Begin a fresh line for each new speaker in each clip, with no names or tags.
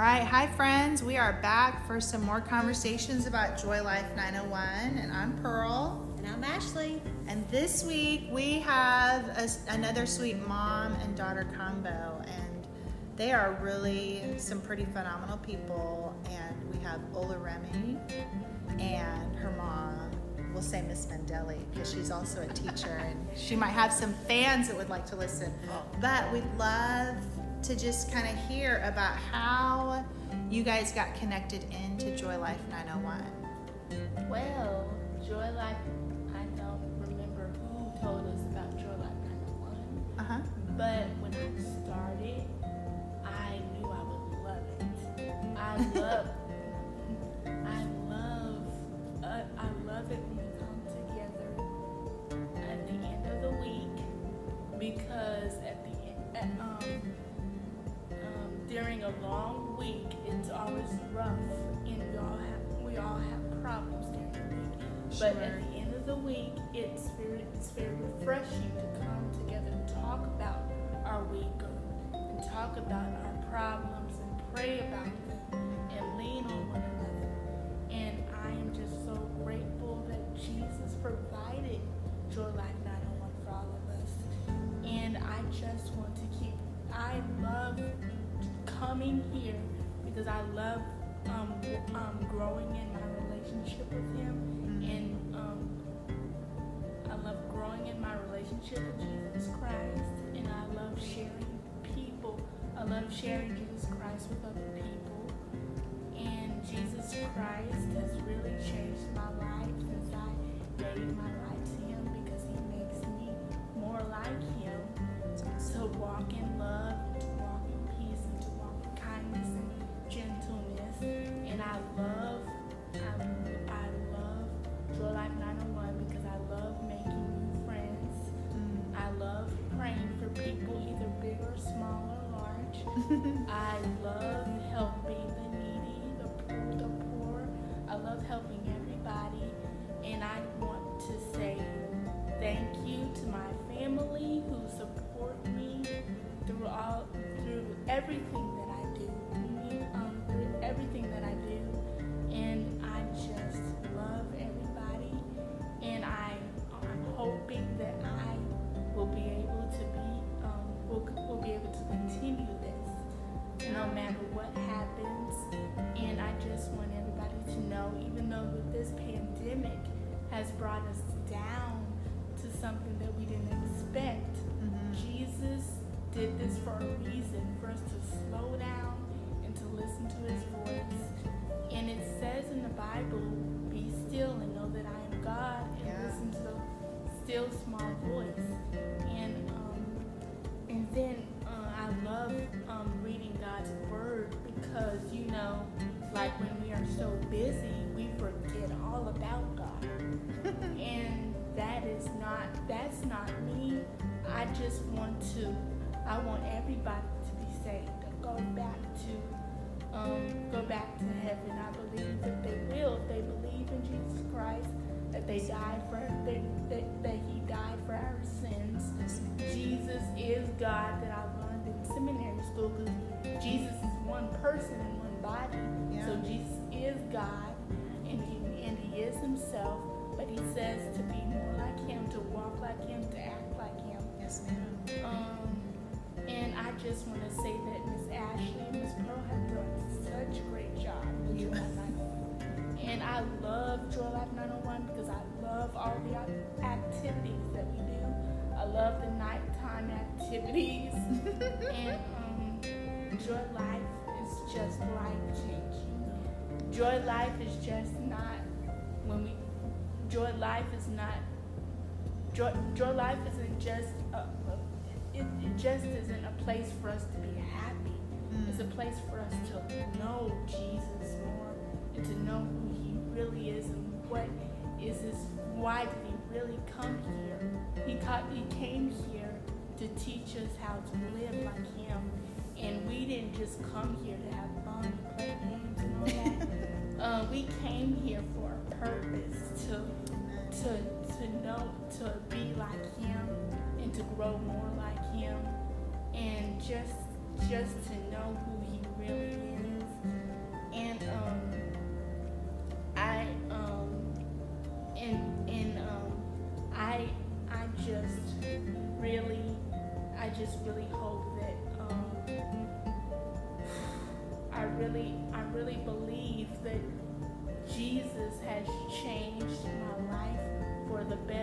right, hi friends. We are back for some more conversations about Joy Life 901, and I'm Pearl.
And I'm Ashley.
And this week we have a, another sweet mom and daughter combo, and they are really some pretty phenomenal people. And we have Ola Remy and her mom. We'll say Miss Mandeli because she's also a teacher, and she might have some fans that would like to listen. Oh. But we'd love to just kind of hear about how you guys got connected into Joy Life 901.
Well, Joy Life, I don't remember who told us about Joy Life 901,
Uh huh.
but when I started, I knew I would love it. I love, I love, uh, I love it when we come together at the end of the week because at the end, at, um, during a long week, it's always rough, and we all have we all have problems during the week. But
Sure.
at the end of the week, it's very it's very refreshing to come together and talk about our week and talk about our problems because I love um, um, growing in my relationship with Him, and um, I love growing in my relationship with Jesus Christ, and I love sharing people. I love sharing Jesus Christ with other people, and Jesus Christ has really changed my life since I gave my life to Him because He makes me more like Him to walk in love, I love did this for a reason, for us to slow down and to listen to his voice. And it says in the Bible, be still and know that I am God and
Yeah.
listen to the still small voice. And um, and then uh, I love um, reading God's word because you know, like when we are so busy, we forget all about God. and that is not that's not me. I just want to I want everybody to be saved and go back to um, go back to heaven. I believe that they will. If they believe in Jesus Christ, that they died for that, that, that He died for our sins. Jesus is God that I learned in seminary school because Jesus is one person in one body.
Yeah.
So Jesus is God and he, and He is Himself, but He says to be more like Him, to walk like Him, to act like Him.
Yes, ma'am.
Just want to say that Miss Ashley and Miss Pearl have done such a great job with Joy Life 901. And I love Joy Life 901 because I love all the activities that we do. I love the nighttime activities. and um, Joy Life is just life changing. Joy Life is just not when we. Joy Life is not. Joy, Joy Life isn't just a it, it just isn't a place for us to be happy. It's a place for us to know Jesus more and to know who He really is and what is His. Why did He really come here? He He came here to teach us how to live like Him, and we didn't just come here to have fun and play games and all that. uh, we came here for a purpose to to to know to be like him and to grow more like him and just just to know who he really is. And um, I um, and and um, I I just really I just really hope that um, I really I really believe that Jesus has changed my life for the better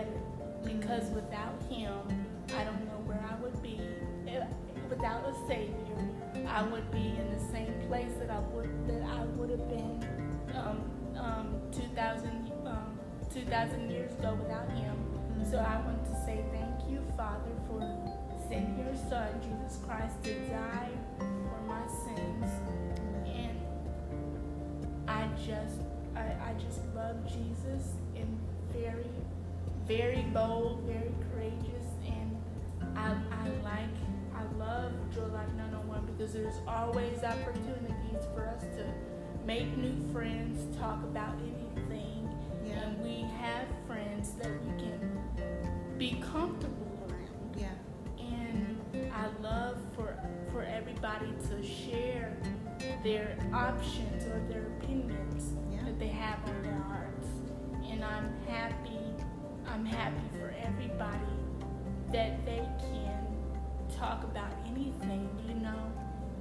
because without him I don't know where I would be. Without a savior I would be in the same place that I would that I would have been um, um, 2000 um, 2000 years ago without him. So I want to say thank you Father for sending your son Jesus Christ to die for my sins. And I just I, I just love Jesus in very very bold, very courageous and I I like I love Joy Life 901 because there's always opportunities for us to make new friends, talk about anything,
Yeah.
and we have friends that we can be comfortable around
Yeah.
and I love for for everybody to share their options or their opinions
Yeah.
that they have on their hearts. And I'm happy I'm happy for everybody that they can talk about anything, you know.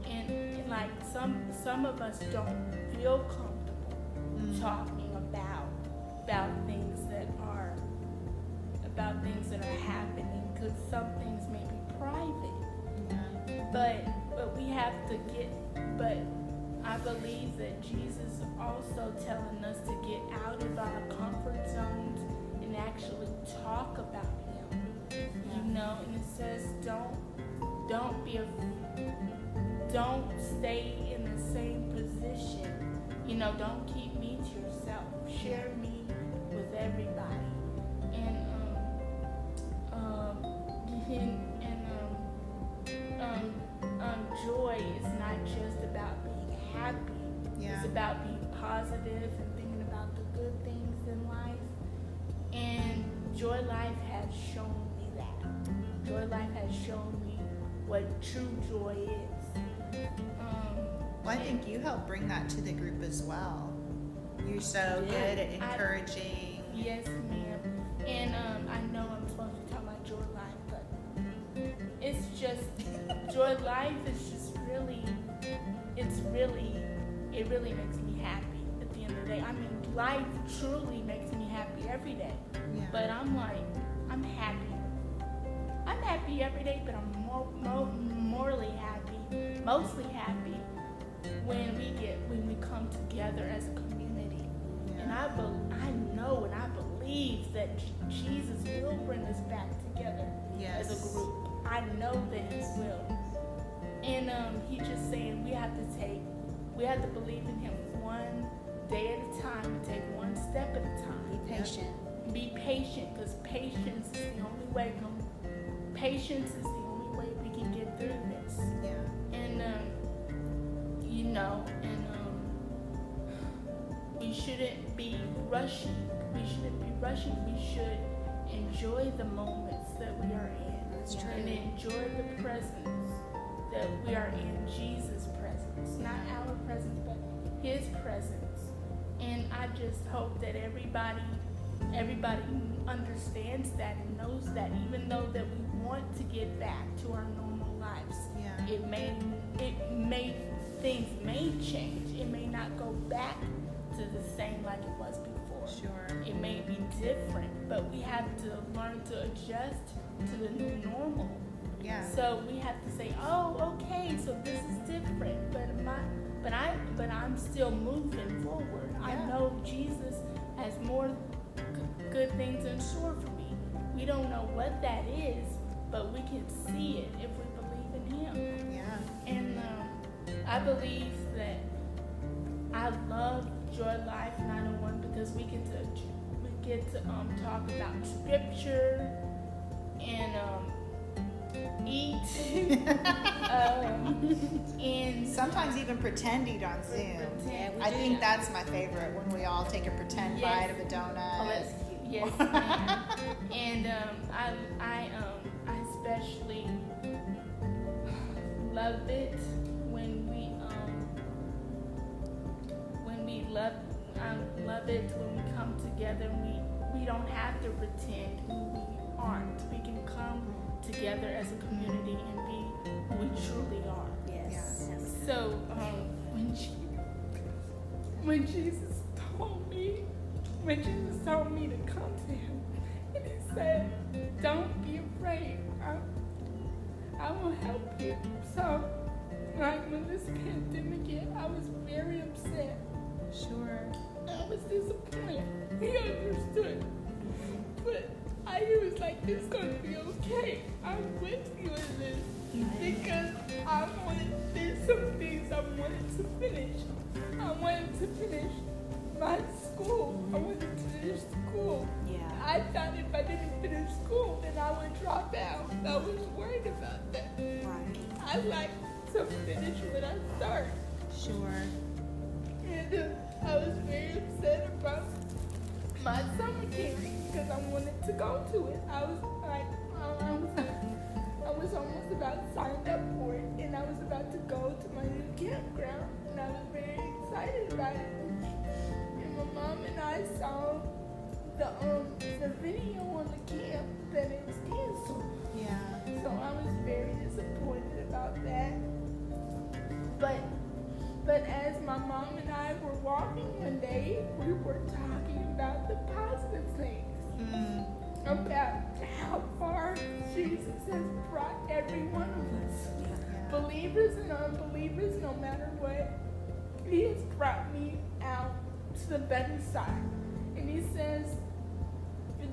And, like some some of us don't feel comfortable
Mm.
talking about about things that are about things that are happening because some things may be private
Yeah.
but but we have to get but i believe that jesus is also telling us to get out of our comfort zones actually talk about him you know and it says don't don't be a don't stay in the same position. You know don't keep me to yourself. Share me with everybody. And um um and, and um um um joy is not just about being happy.
Yeah.
it's about being positive and thinking about the good things in life and joy life has shown me that joy life has shown me what true joy is um
Well, I think you help bring that to the group as well. You're so
Yeah.
good at
I-
encouraging.
Yes, ma'am. And um, I know I'm supposed to talk about Joy Life, but it's just Joy Life is just really, it's really, it really makes me happy at the end of the day. I mean, life truly makes me happy every day.
Yeah.
But I'm like, I'm happy. I'm happy every day, but I'm more, more morally happy, mostly happy when we get when we come together as a community. And I bel I know and I believe that Jesus will bring us back together
yes.
as a group. I know that He will. And um, He just saying we have to take, we have to believe in Him one day at a time and take one step at a time.
Be patient.
Be patient, because patience is the only way. Patience is the only way we can get through this.
Yeah.
And um, you know, and um, we shouldn't be rushing. We shouldn't be rushing. We should enjoy the moments that we are in.
That's true.
And enjoy the presence that we are in. Jesus' presence, not our presence, but His presence. And I just hope that everybody, everybody understands that and knows that, even though that we want to get back to our normal lives,
Yeah.
it may it may things may change. It may not go back to the same like it was before.
Sure.
It may be different, but we have to learn to adjust to the new normal.
Yeah.
So we have to say, "Oh, okay, so this is different, but my but I but I'm still moving forward. I know Jesus has more g- good things in store for me. We don't know what that is, but we can see it if we believe in Him.
Yeah.
And um, I believe that I love Joy Life 901 because we get to we get to um, talk about scripture and um, eat um, and
Sometimes even pretend eat on Zoom.
we
I
do
think
that.
that's my favorite when we all take a pretend
Yes.
bite of a donut.
Oh, that's cute. Yes, and um, I, I, um, I especially love it when we, um, when we love, I love it when we come together. and We, we don't have to pretend who we aren't. We can come together as a community and be who we truly are.
Yes.
So um, when she, when Jesus told me, when Jesus told me to come to him, and he said, "Don't be afraid. I, I will help you." So, like when this pandemic hit, I was very upset.
Sure.
I was disappointed. He understood, but I was like, "It's gonna be okay. I'm with you in this." because I wanted there's some things I wanted to finish. I wanted to finish my school. I wanted to finish school.
Yeah.
I thought if I didn't finish school, then I would drop out. I was worried about that.
Right.
I like to finish what I start.
Sure.
And uh, I was very upset about my summer camp because I wanted to go to it. I was like, I was, I was almost about signed up for it, and I was about to go to my new campground, and I was very excited about it. And my mom and I saw the um the video on the camp that it was every one of us, believers and unbelievers, no matter what, He has brought me out to the better side. And He says,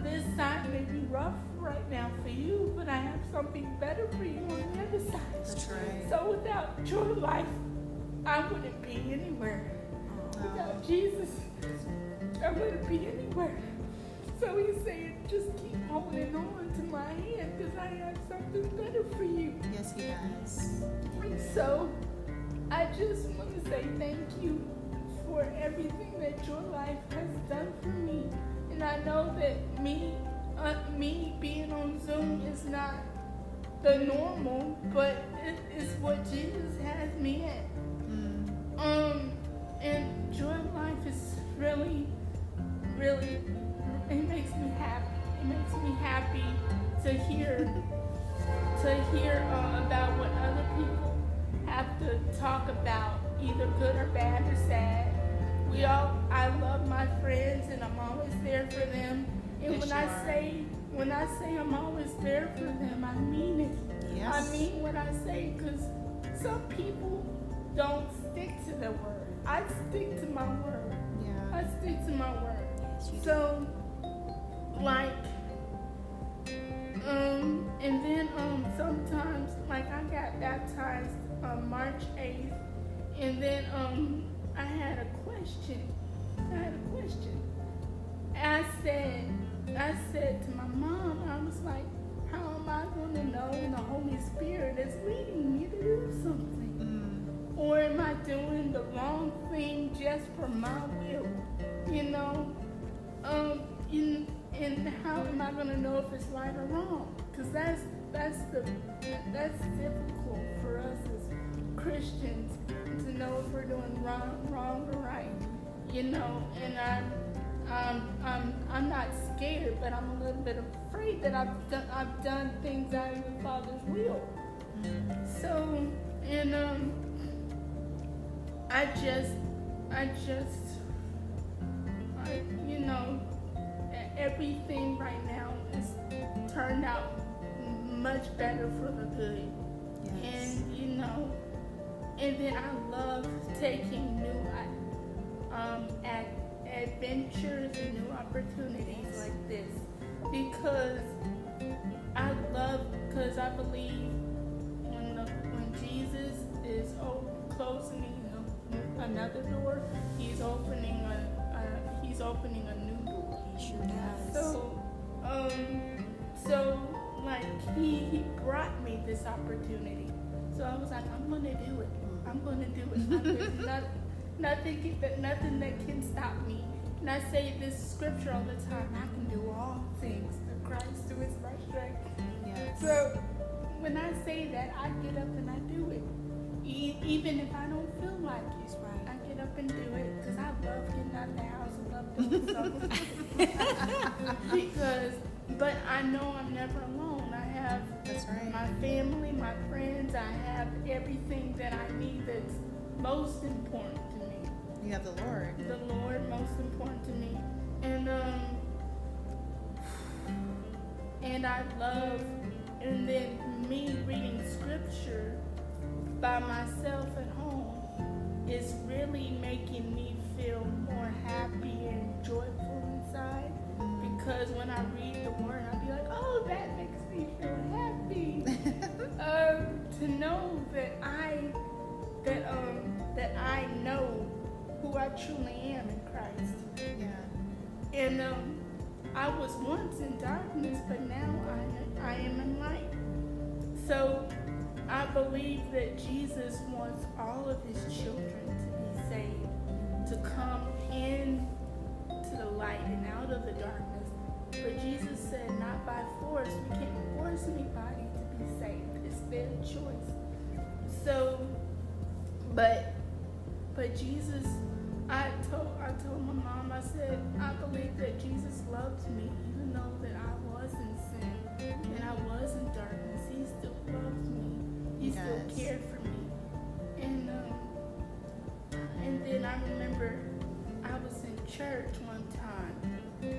this side may be rough right now for you, but I have something better for you on the other side.
That's.
So without your life, I wouldn't be anywhere.
Oh.
Without Jesus, I wouldn't be anywhere. So he's saying, just keep holding on to my hand because I have something better for you.
Yes, he does.
And so I just want to say thank you for everything that Joy Life has done for me. And I know that me, uh, me being on Zoom is not the normal, but it is what Jesus has me at.
Mm.
Um, and joy life is really, really, it makes me happy. It makes me happy to hear, to hear uh, about what other people have to talk about, either good or bad or sad. We all, I love my friends and I'm always there for them. And when I say, when I say I'm always there for them, I mean it.
Yes.
I mean what I say because some people don't stick to their word. I stick to my word.
Yeah.
I stick to my word.
Yes, you do.
Like, um, and then um, sometimes, like, I got baptized on March 8th, and then um, I had a question. I had a question. I said, I said to my mom, I was like, how am I going to know when the Holy Spirit is leading me to do something?
Mm.
Or am I doing the wrong thing just for my will? You know? Um, in, and how am I gonna know if it's right or wrong? Because that's that's the that's difficult for us as Christians to know if we're doing wrong wrong or right. You know, and I'm um, I'm I'm not scared, but I'm a little bit afraid that I've done I've done things out of the Father's will. So, and um, I just, I just, I, you know, everything right now is turned out much better for the good.
Yes.
And you know, and then I love taking new um, ad- adventures and new opportunities like this because I love because I believe when the, when Jesus is closing another door, he's opening a, a he's opening a new
sure does.
So, um, so like he he brought me this opportunity. So I was like, I'm gonna do it. I'm gonna do it. There's not, nothing that nothing that can stop me. And I say this scripture all the time. I can do all things through Christ who is my strength.
Yes.
So when I say that, I get up and I do it. E- even if I don't feel like it.
Right.
I get up and do it because I love getting out of the house and love doing something. because but I know I'm never alone. I have
That's right.
my family, my friends. I have everything that I need that's most important to me.
You have the Lord.
The Lord most important to me, and um, and I love, and then me reading scripture by myself at home is really making me feel more happy and joyful. Because when I read the word, I'll be like, oh, that makes me feel happy. um, to know that I that um that I know who I truly am in Christ.
yeah.
And um, I was once in darkness, but now I, I am in light. So I believe that Jesus wants all of his children to be saved, to come in to the light and out of the darkness. But Jesus said, not by force. We can't force anybody to be saved. It's their choice. So, but, but Jesus I told I told my mom, I said, I believe that Jesus loves me, even though that I was in sin and I was in darkness. He still loves me. He still
Yes.
cared for me. And um, and then I remember I was in church one time,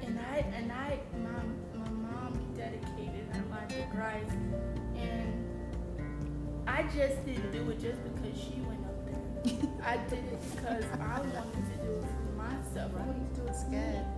and I and I my my mom dedicated her life to Christ, and I just didn't do it just because she went up there. I did it because I wanted to do it for myself. I wanted to do it
good.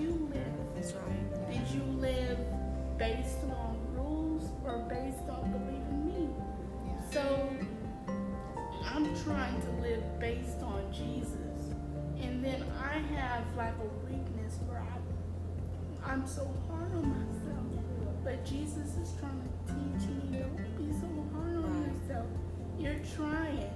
You live?
That's right.
Did you live based on rules or based on believing me?
Yeah.
So I'm trying to live based on Jesus. And then I have like a weakness where I, I'm so hard on myself. But Jesus is trying to teach me don't be so hard on
Right.
yourself. You're trying.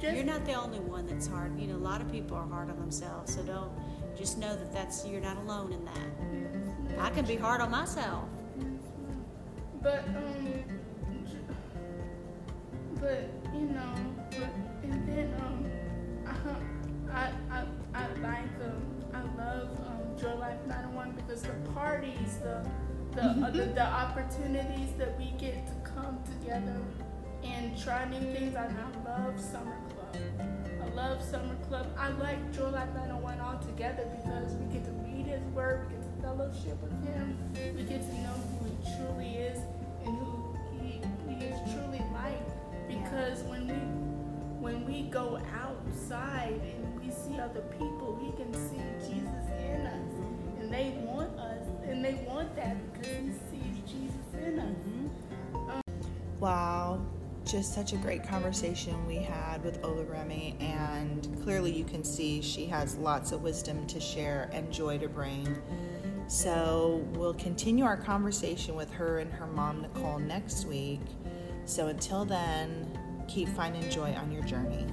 Just
You're not the only one that's hard. You know, a lot of people are hard on themselves. So don't just know that that's you're not alone in that. I can be hard on myself.
But um, but you know, but and then um, I I I like um, I love um, Joy Life 901 because the parties, the the, uh, the the opportunities that we get to come together and try new things. And I love Summer Club. I love Summer Club. I like Joy Life 901 altogether because we get to read His Word, we get to fellowship with Him, we get to know who He truly is and who He, he is truly like. Because when we when we go outside and we see other people, we can see Jesus in us, and they want us, and they want that because He sees Jesus in us. Mm-hmm.
Um, wow, just such a great conversation we had with Ola Remy, and clearly you can see she has lots of wisdom to share and joy to bring. So we'll continue our conversation with her and her mom, Nicole, next week. So until then, keep finding joy on your journey.